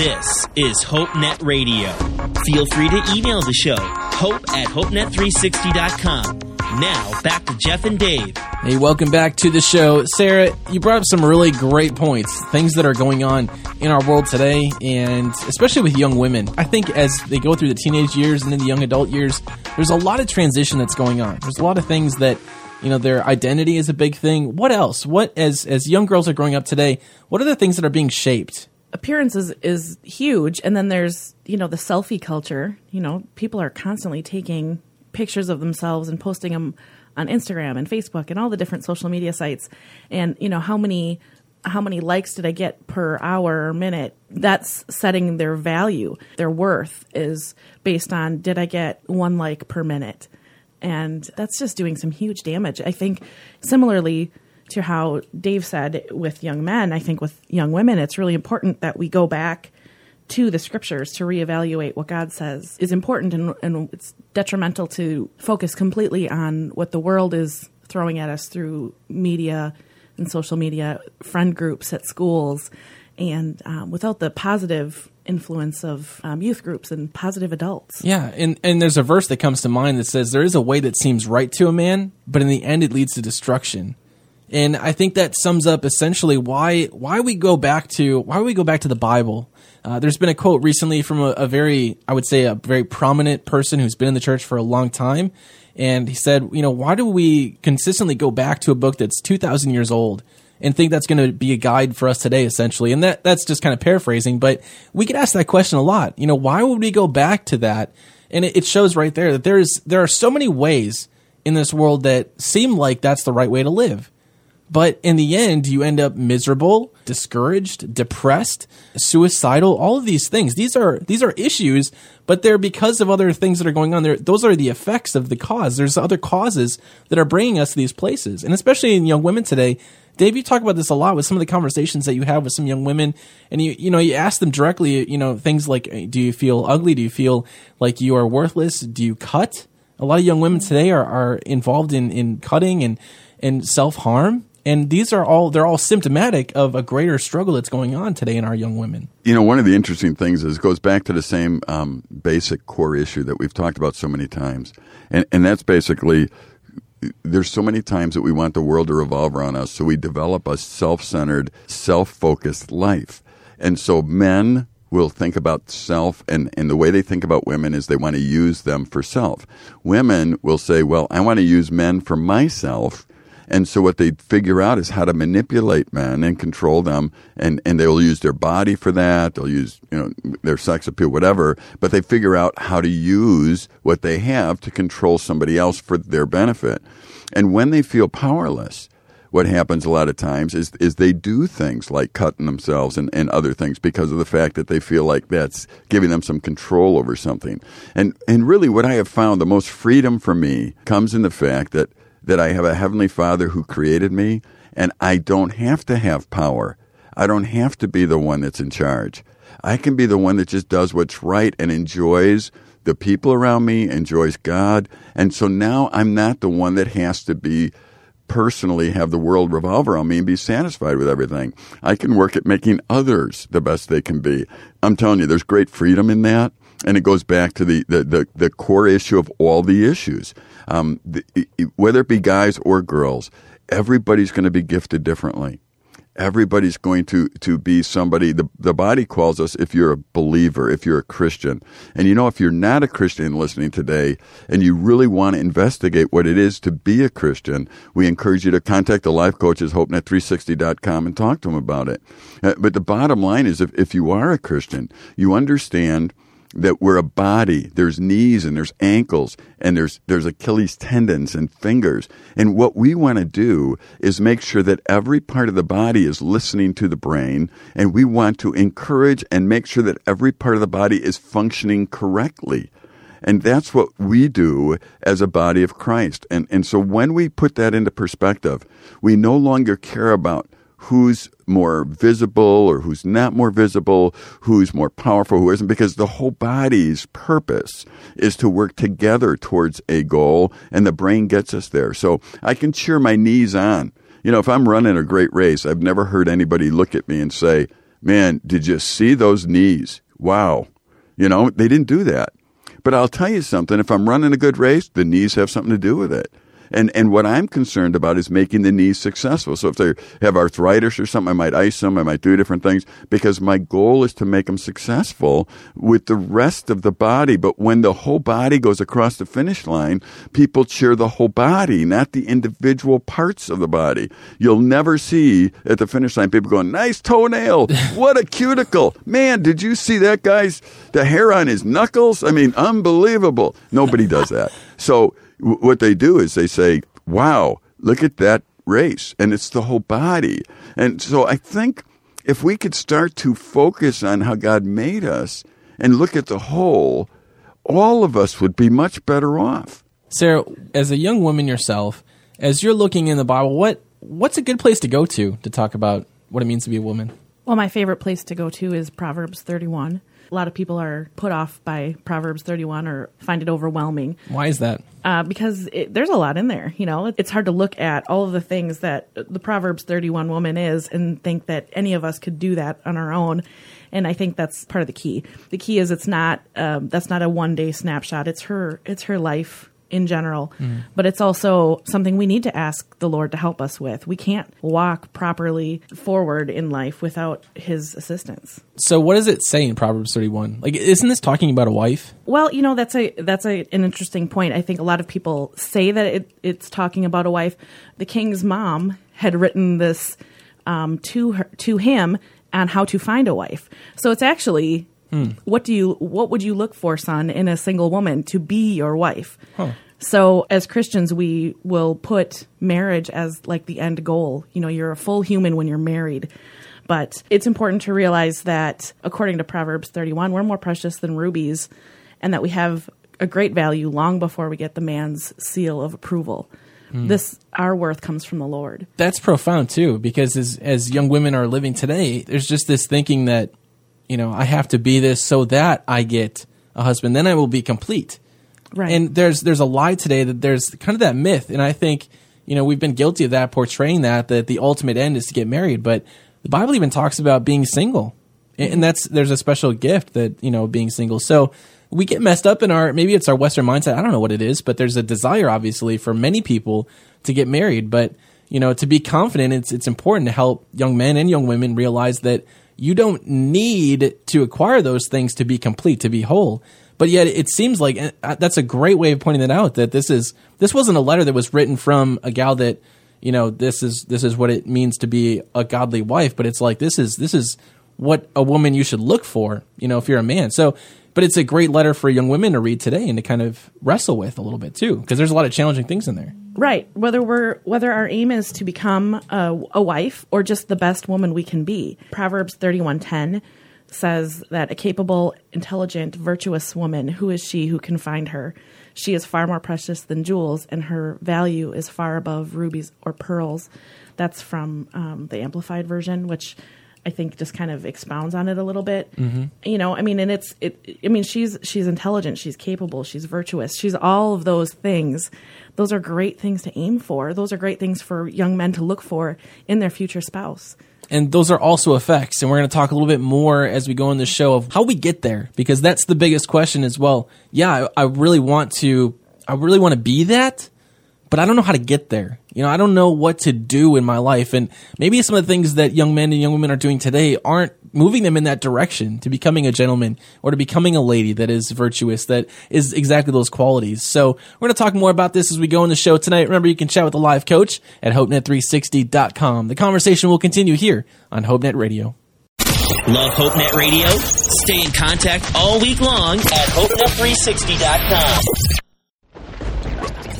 this is HopeNet Radio. Feel free to email the show, hope at hopenet360.com. Now, back to Jeff and Dave.
Hey, welcome back to the show. Sarah, you brought up some really great points, things that are going on in our world today, and especially with young women. I think as they go through the teenage years and then the young adult years, there's a lot of transition that's going on. There's a lot of things that you know their identity is a big thing what else what as as young girls are growing up today what are the things that are being shaped
appearance is, is huge. And then there's, you know, the selfie culture. You know, people are constantly taking pictures of themselves and posting them on Instagram and Facebook and all the different social media sites. And, you know, how many how many likes did I get per hour or minute? That's setting their value. Their worth is based on did I get one like per minute? And that's just doing some huge damage. I think similarly to how Dave said with young men, I think with young women, it's really important that we go back to the scriptures to reevaluate what God says is important and, and it's detrimental to focus completely on what the world is throwing at us through media and social media, friend groups at schools, and um, without the positive influence of um, youth groups and positive adults.
Yeah, and, and there's a verse that comes to mind that says, There is a way that seems right to a man, but in the end it leads to destruction. And I think that sums up essentially why why we go back to why we go back to the Bible. Uh, there's been a quote recently from a, a, very, I would say, a very prominent person who's been in the church for a long time, and he said, you know, why do we consistently go back to a book that's 2,000 years old and think that's going to be a guide for us today, essentially? And that that's just kind of paraphrasing, but we get asked that question a lot. You know, why would we go back to that? And it, it shows right there that there's there are so many ways in this world that seem like that's the right way to live but in the end, you end up miserable, discouraged, depressed, suicidal, all of these things. These are, these are issues, but they're because of other things that are going on there. Those are the effects of the cause. There's other causes that are bringing us to these places. And especially in young women today, Dave, you talk about this a lot with some of the conversations that you have with some young women, and you you know you ask them directly, you know things like, do you feel ugly? Do you feel like you are worthless? Do you cut? A lot of young women today are, are involved in, in cutting and and self harm, and these are all they're all symptomatic of a greater struggle that's going on today in our young women.
You know one of the interesting things is goes back to the same um, basic core issue that we've talked about so many times. And, and that's basically there's so many times that we want the world to revolve around us so we develop a self-centered self-focused life. And so men will think about self and, and the way they think about women is they want to use them for self. Women will say, well, I want to use men for myself and so what they figure out is how to manipulate men and control them. And, and they'll use their body for that. They'll use, you know, their sex appeal, whatever. But they figure out how to use what they have to control somebody else for their benefit. And when they feel powerless, what happens a lot of times is is they do things like cutting themselves and, and other things because of the fact that they feel like that's giving them some control over something. And and really what I have found the most freedom for me comes in the fact that that I have a Heavenly Father who created me, and I don't have to have power. I don't have to be the one that's in charge. I can be the one that just does what's right and enjoys the people around me, enjoys God. And so now I'm not the one that has to be personally have the world revolve around me and be satisfied with everything. I can work at making others the best they can be. I'm telling you, there's great freedom in that. And it goes back to the, the, the, the core issue of all the issues um, the, whether it be guys or girls, everybody's going to be gifted differently. Everybody's going to, to be somebody. The, the body calls us if you're a believer, if you're a Christian. And you know, if you're not a Christian listening today and you really want to investigate what it is to be a Christian, we encourage you to contact the life coaches, hopenet360.com, and talk to them about it. Uh, but the bottom line is if, if you are a Christian, you understand – that we're a body. There's knees and there's ankles and there's there's Achilles tendons and fingers. And what we want to do is make sure that every part of the body is listening to the brain and we want to encourage and make sure that every part of the body is functioning correctly. And that's what we do as a body of Christ. And and so when we put that into perspective, we no longer care about who's more visible or who's not more visible, who's more powerful, who isn't, because the whole body's purpose is to work together towards a goal, and the brain gets us there. So I can cheer my knees on. You know, if I'm running a great race, I've never heard anybody look at me and say, Man, did you see those knees? Wow. You know, they didn't do that. But I'll tell you something if I'm running a good race, the knees have something to do with it. And and what I'm concerned about is making the knees successful. So if they have arthritis or something, I might ice them, I might do different things because my goal is to make them successful with the rest of the body. But when the whole body goes across the finish line, people cheer the whole body, not the individual parts of the body. You'll never see at the finish line people going, "Nice toenail! What a cuticle! Man, did you see that guy's the hair on his knuckles? I mean, unbelievable." Nobody does that. So what they do is they say, wow, look at that race. And it's the whole body. And so I think if we could start to focus on how God made us and look at the whole, all of us would be much better off.
Sarah, as a young woman yourself, as you're looking in the Bible, what what's a good place to go to to talk about what it means to be a woman?
Well, my favorite place to go to is Proverbs 31. A lot of people are put off by Proverbs 31 or find it overwhelming.
Why is that?
Uh, because it, there's a lot in there. You know, it's hard to look at all of the things that the Proverbs 31 woman is and think that any of us could do that on our own. And I think that's part of the key. The key is it's not um, that's not a one day snapshot. It's her it's her life in general,
Mm.
but it's also something we need to ask the Lord to help us with. We can't walk properly forward in life without His assistance.
So what does it say in Proverbs 31? Like isn't this talking about a wife?
Well, you know that's a that's a, an interesting point. I think a lot of people say that it, it's talking about a wife. The king's mom had written this um, to her to him on how to find a wife. So it's actually Hmm. what do you what would you look for, son, in a single woman to be your wife? So as Christians, we will put marriage as like the end goal. You know, you're a full human when you're married. But it's important to realize that according to Proverbs 31, we're more precious than rubies and that we have a great value long before we get the man's seal of approval. Hmm. This our worth comes from the Lord.
That's profound too, because as as young women are living today, there's just this thinking that, you know, I have to be this so that I get a husband, then I will be complete.
Right.
And there's there's a lie today that there's kind of that myth, and I think you know we've been guilty of that, portraying that that the ultimate end is to get married, but the Bible even talks about being single, and, and that's there's a special gift that you know being single. So we get messed up in our maybe it's our Western mindset. I don't know what it is, but there's a desire obviously for many people to get married, but you know to be confident, it's it's important to help young men and young women realize that you don't need to acquire those things to be complete, to be whole. But yet, it seems like uh, that's a great way of pointing that out. That this is this wasn't a letter that was written from a gal that you know this is this is what it means to be a godly wife. But it's like this is this is what a woman you should look for. You know, if you're a man. So, but it's a great letter for young women to read today and to kind of wrestle with a little bit too, because there's a lot of challenging things in there.
Right. Whether we're whether our aim is to become a, a wife or just the best woman we can be. Proverbs thirty one ten says that a capable, intelligent, virtuous woman, who is she who can find her? She is far more precious than jewels, and her value is far above rubies or pearls. That's from um, the Amplified version, which I think just kind of expounds on it a little bit. You know, I mean, and it's it. I mean, she's she's intelligent, she's capable, she's virtuous, she's all of those things. Those are great things to aim for. Those are great things for young men to look for in their future spouse.
and those are also effects and we're going to talk a little bit more as we go in the show of how we get there because that's the biggest question as well yeah I, I really want to i really want to be that but i don't know how to get there you know i don't know what to do in my life and maybe some of the things that young men and young women are doing today aren't moving them in that direction to becoming a gentleman or to becoming a lady that is virtuous that is exactly those qualities so we're going to talk more about this as we go in the show tonight remember you can chat with the live coach at hopenet360.com the conversation will continue here on hopenet radio
Love HopeNet Radio? Stay in contact all week long at HopeNet360.com.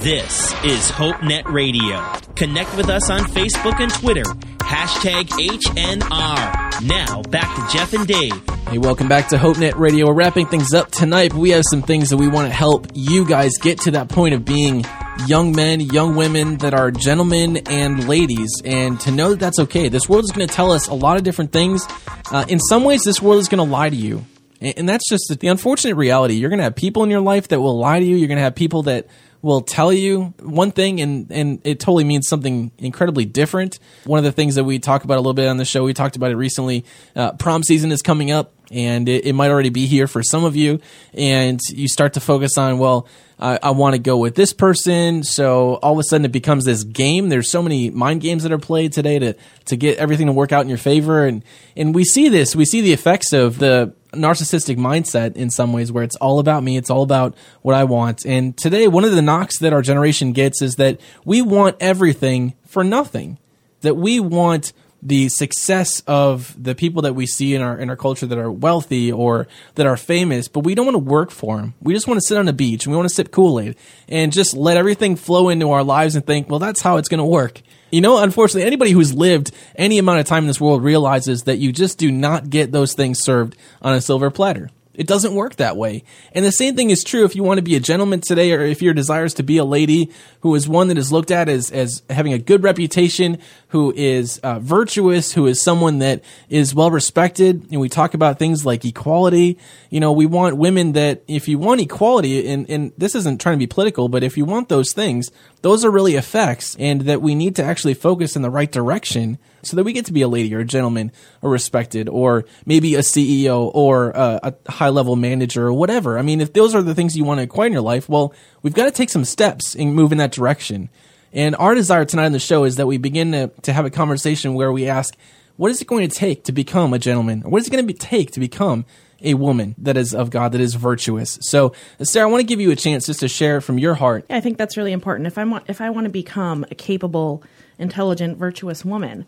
This is HopeNet Radio. Connect with us on Facebook and Twitter. Hashtag HNR. Now, back to Jeff and Dave.
Hey, welcome back to HopeNet Radio. We're wrapping things up tonight, we have some things that we want to help you guys get to that point of being young men, young women that are gentlemen and ladies, and to know that that's okay. This world is going to tell us a lot of different things. Uh, in some ways, this world is going to lie to you. And and that's just the unfortunate reality. You're going to have people in your life that will lie to you. You're going to have people that will tell you one thing and, and it totally means something incredibly different. One of the things that we talk about a little bit on the show, we talked about it recently. Uh, prom season is coming up and it, it might already be here for some of you. And you start to focus on, well, I, I want to go with this person. So all of a sudden it becomes this game. There's so many mind games that are played today to, to get everything to work out in your favor. And, and we see this, we see the effects of the narcissistic mindset in some ways where it's all about me, it's all about what I want. And today, one of the knocks that our generation gets is that we want everything for nothing. That we want the success of the people that we see in our in our culture that are wealthy or that are famous, but we don't want to work for them. We just want to sit on a beach and we want to sip Kool Aid and just let everything flow into our lives and think, well, that's how it's going to work. You know, unfortunately, anybody who's lived any amount of time in this world realizes that you just do not get those things served on a silver platter. It doesn't work that way. And the same thing is true if you want to be a gentleman today or if your desire is to be a lady who is one that is looked at as, as having a good reputation, who is uh, virtuous, who is someone that is well respected. And we talk about things like equality. You know, we want women that if you want equality, and, and this isn't trying to be political, but if you want those things, those are really effects and that we need to actually focus in the right direction so that we get to be a lady or a gentleman or respected or maybe a CEO or a, a high level manager or whatever. I mean, if those are the things you want to acquire in your life, well, we've got to take some steps and move in that direction. And our desire tonight on the show is that we begin to, to have a conversation where we ask, what is it going to take to become a gentleman? What is it going to be, take to become a woman that is of God, that is virtuous. So, Sarah, I want to give you a chance just to share from your heart.
I think that's really important. If I want, if I want to become a capable, intelligent, virtuous woman,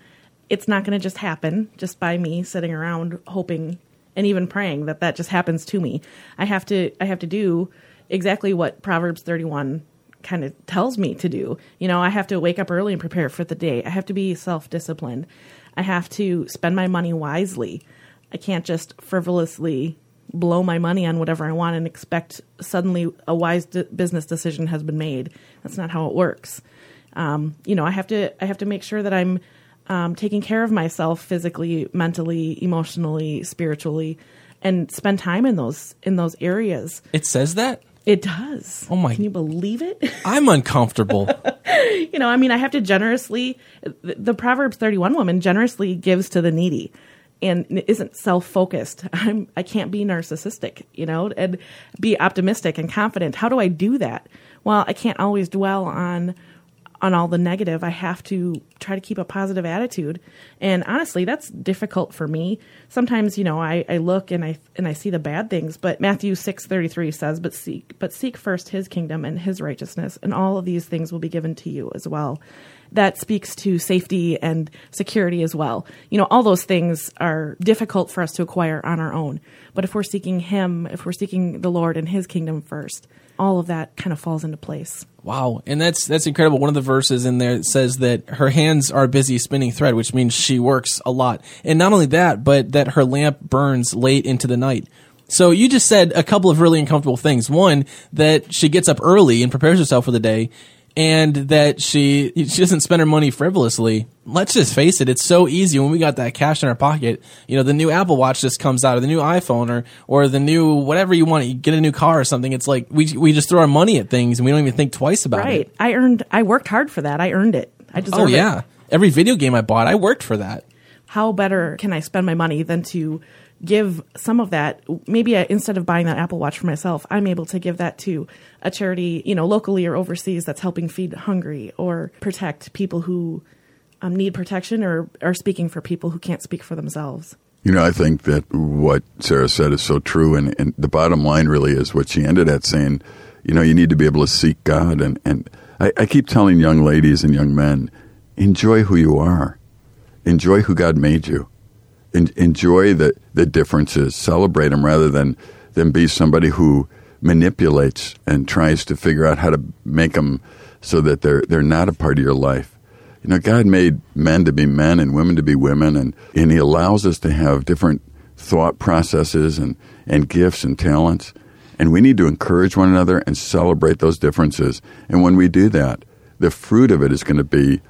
it's not going to just happen just by me sitting around hoping and even praying that that just happens to me. I have to, I have to do exactly what Proverbs 31 kind of tells me to do. You know, I have to wake up early and prepare for the day. I have to be self disciplined. I have to spend my money wisely. I can't just frivolously blow my money on whatever I want and expect suddenly a wise business decision has been made. That's not how it works. Um, you know, I have to I have to make sure that I'm um, taking care of myself physically, mentally, emotionally, spiritually, and spend time in those in those areas.
It says that.
It does.
Oh my!
Can you believe it? [laughs]
I'm uncomfortable.
you know, I mean, I have to generously. The, the Proverbs 31 woman generously gives to the needy and isn't self-focused. [laughs] I'm I can't be narcissistic, you know, and be optimistic and confident. How do I do that? Well, I can't always dwell on on all the negative. I have to try to keep a positive attitude. And honestly, that's difficult for me. Sometimes, you know, I, I look and I and I see the bad things, but Matthew six thirty three says, But seek but seek first his kingdom and his righteousness, and all of these things will be given to you as well that speaks to safety and security as well. You know, all those things are difficult for us to acquire on our own. But if we're seeking Him, if we're seeking the Lord and His kingdom first, all of that kind of falls into place.
Wow, and that's that's incredible. One of the verses in there says that her hands are busy spinning thread, which means she works a lot. And not only that, but that her lamp burns late into the night. So you just said a couple of really uncomfortable things. One, that she gets up early and prepares herself for the day, and that she she doesn't spend her money frivolously. Let's just face it; it's so easy when we got that cash in our pocket. You know, the new Apple Watch just comes out, or the new iPhone, or or the new whatever you want. You get a new car or something. It's like we we just throw our money at things and we don't even think twice about
right.
it.
Right. I earned. I worked hard for that. I earned it. I deserve
oh,
it.
yeah. Every video game I bought, I worked for that.
How better can I spend my money than to give some of that. Maybe I, instead of buying that apple watch for myself i'm able to give that to a charity you know locally or overseas that's helping feed hungry or protect people who um, need protection or are speaking for people who can't speak for themselves.
You know, I think that what Sarah said is so true, and, and the bottom line really is what she ended at saying. You know, you need to be able to seek God, and and I, I keep telling young ladies and young men, enjoy who you are, enjoy who God made you, en- enjoy the, the differences, celebrate them rather than, than be somebody who manipulates and tries to figure out how to make them so that they're, they're not a part of your life. You know, God made men to be men and women to be women, and, and He allows us to have different thought processes and, and gifts and talents. And we need to encourage one another and celebrate those differences. And when we do that, the fruit of it is going to be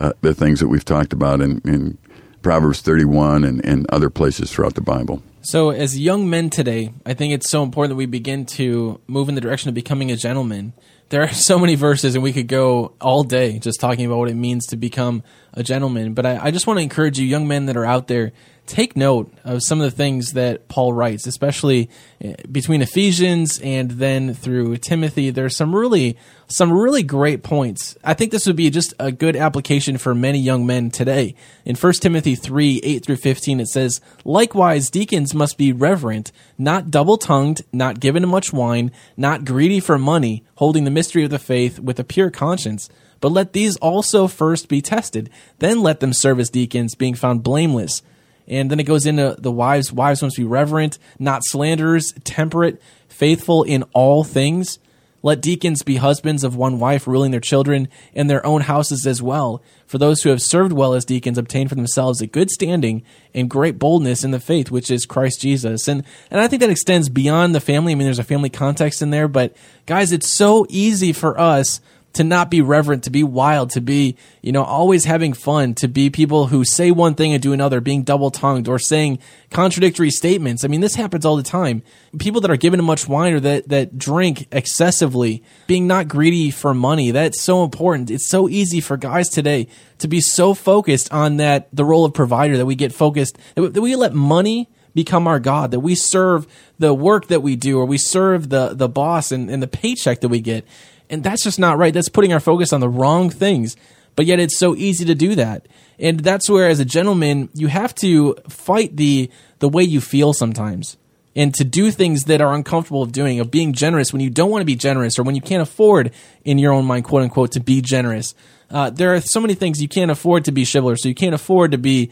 uh, the things that we've talked about in, in Proverbs 31 and, and other places throughout the Bible.
So, as young men today, I think it's so important that we begin to move in the direction of becoming a gentleman. There are so many verses, and we could go all day just talking about what it means to become a gentleman. But I, I just want to encourage you, young men that are out there, take note of some of the things that Paul writes, especially eh, between Ephesians and then through Timothy. There's some really some really great points. I think this would be just a good application for many young men today. In 1 Timothy 3, 8 through 15, it says, Likewise, deacons must be reverent, not double tongued, not given to much wine, not greedy for money, holding the mystery of the faith with a pure conscience. But let these also first be tested, then let them serve as deacons, being found blameless. And then it goes into the wives. Wives must be reverent, not slanderers, temperate, faithful in all things. Let deacons be husbands of one wife, ruling their children and their own houses as well. For those who have served well as deacons obtain for themselves a good standing and great boldness in the faith, which is Christ Jesus. And and I think that extends beyond the family. I mean, there's a family context in there, but guys, it's so easy for us to not be reverent, to be wild, to be, you know, always having fun, to be people who say one thing and do another, being double tongued or saying contradictory statements. I mean, this happens all the time. People that are given much wine or that, that drink excessively, being not greedy for money, that's so important. It's so easy for guys today to be so focused on that, the role of provider, that we get focused, that we let money become our God, that we serve the work that we do, or we serve the, the boss and, and the paycheck that we get. And that's just not right. That's putting our focus on the wrong things. But yet it's so easy to do that. And that's where as a gentleman, you have to fight the the way you feel sometimes. And to do things that are uncomfortable of doing, of being generous when you don't want to be generous or when you can't afford in your own mind, quote unquote, to be generous. Uh, there are so many things you can't afford to be chivalrous, so you can't afford to be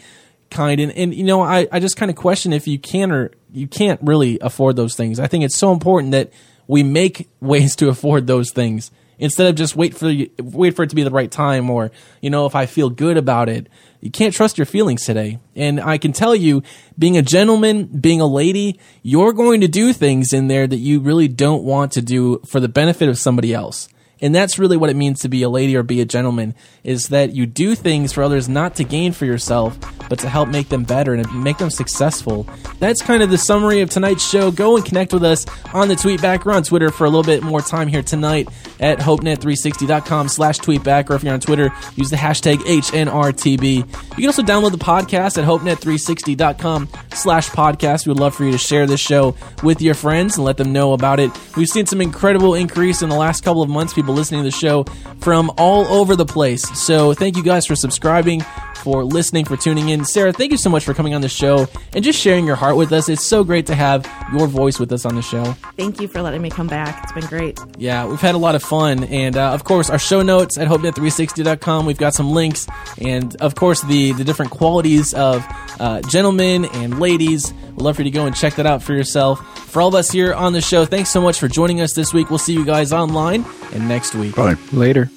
kind. And, and you know, I, I just kind of question if you can or you can't really afford those things. I think it's so important that we make ways to afford those things instead of just wait for wait for it to be the right time or you know if I feel good about it. You can't trust your feelings today. And I can tell you, being a gentleman, being a lady, you're going to do things in there that you really don't want to do for the benefit of somebody else. And that's really what it means to be a lady or be a gentleman is that you do things for others not to gain for yourself, but to help make them better and make them successful. That's kind of the summary of tonight's show. Go and connect with us on the tweetback or on Twitter for a little bit more time here tonight at hopenet360.com slash tweetback. Or if you're on Twitter, use the hashtag HNRTB. You can also download the podcast at hopenet360.com slash podcast. We would love for you to share this show with your friends and let them know about it. We've seen some incredible increase in the last couple of months. People listening to the show from all over the place. So thank you guys for subscribing, for listening, for tuning in. Sarah, thank you so much for coming on the show and just sharing your heart with us. It's so great to have your voice with us on the show.
Thank you for letting me come back. It's been great.
Yeah, we've had a lot of fun. And uh, of course, our show notes at hopenet360.com. We've got some links. And of course, the, the different qualities of uh, gentlemen and ladies. We'd love for you to go and check that out for yourself. For all of us here on the show, thanks so much for joining us this week. We'll see you guys online and next week.
Bye.
Later.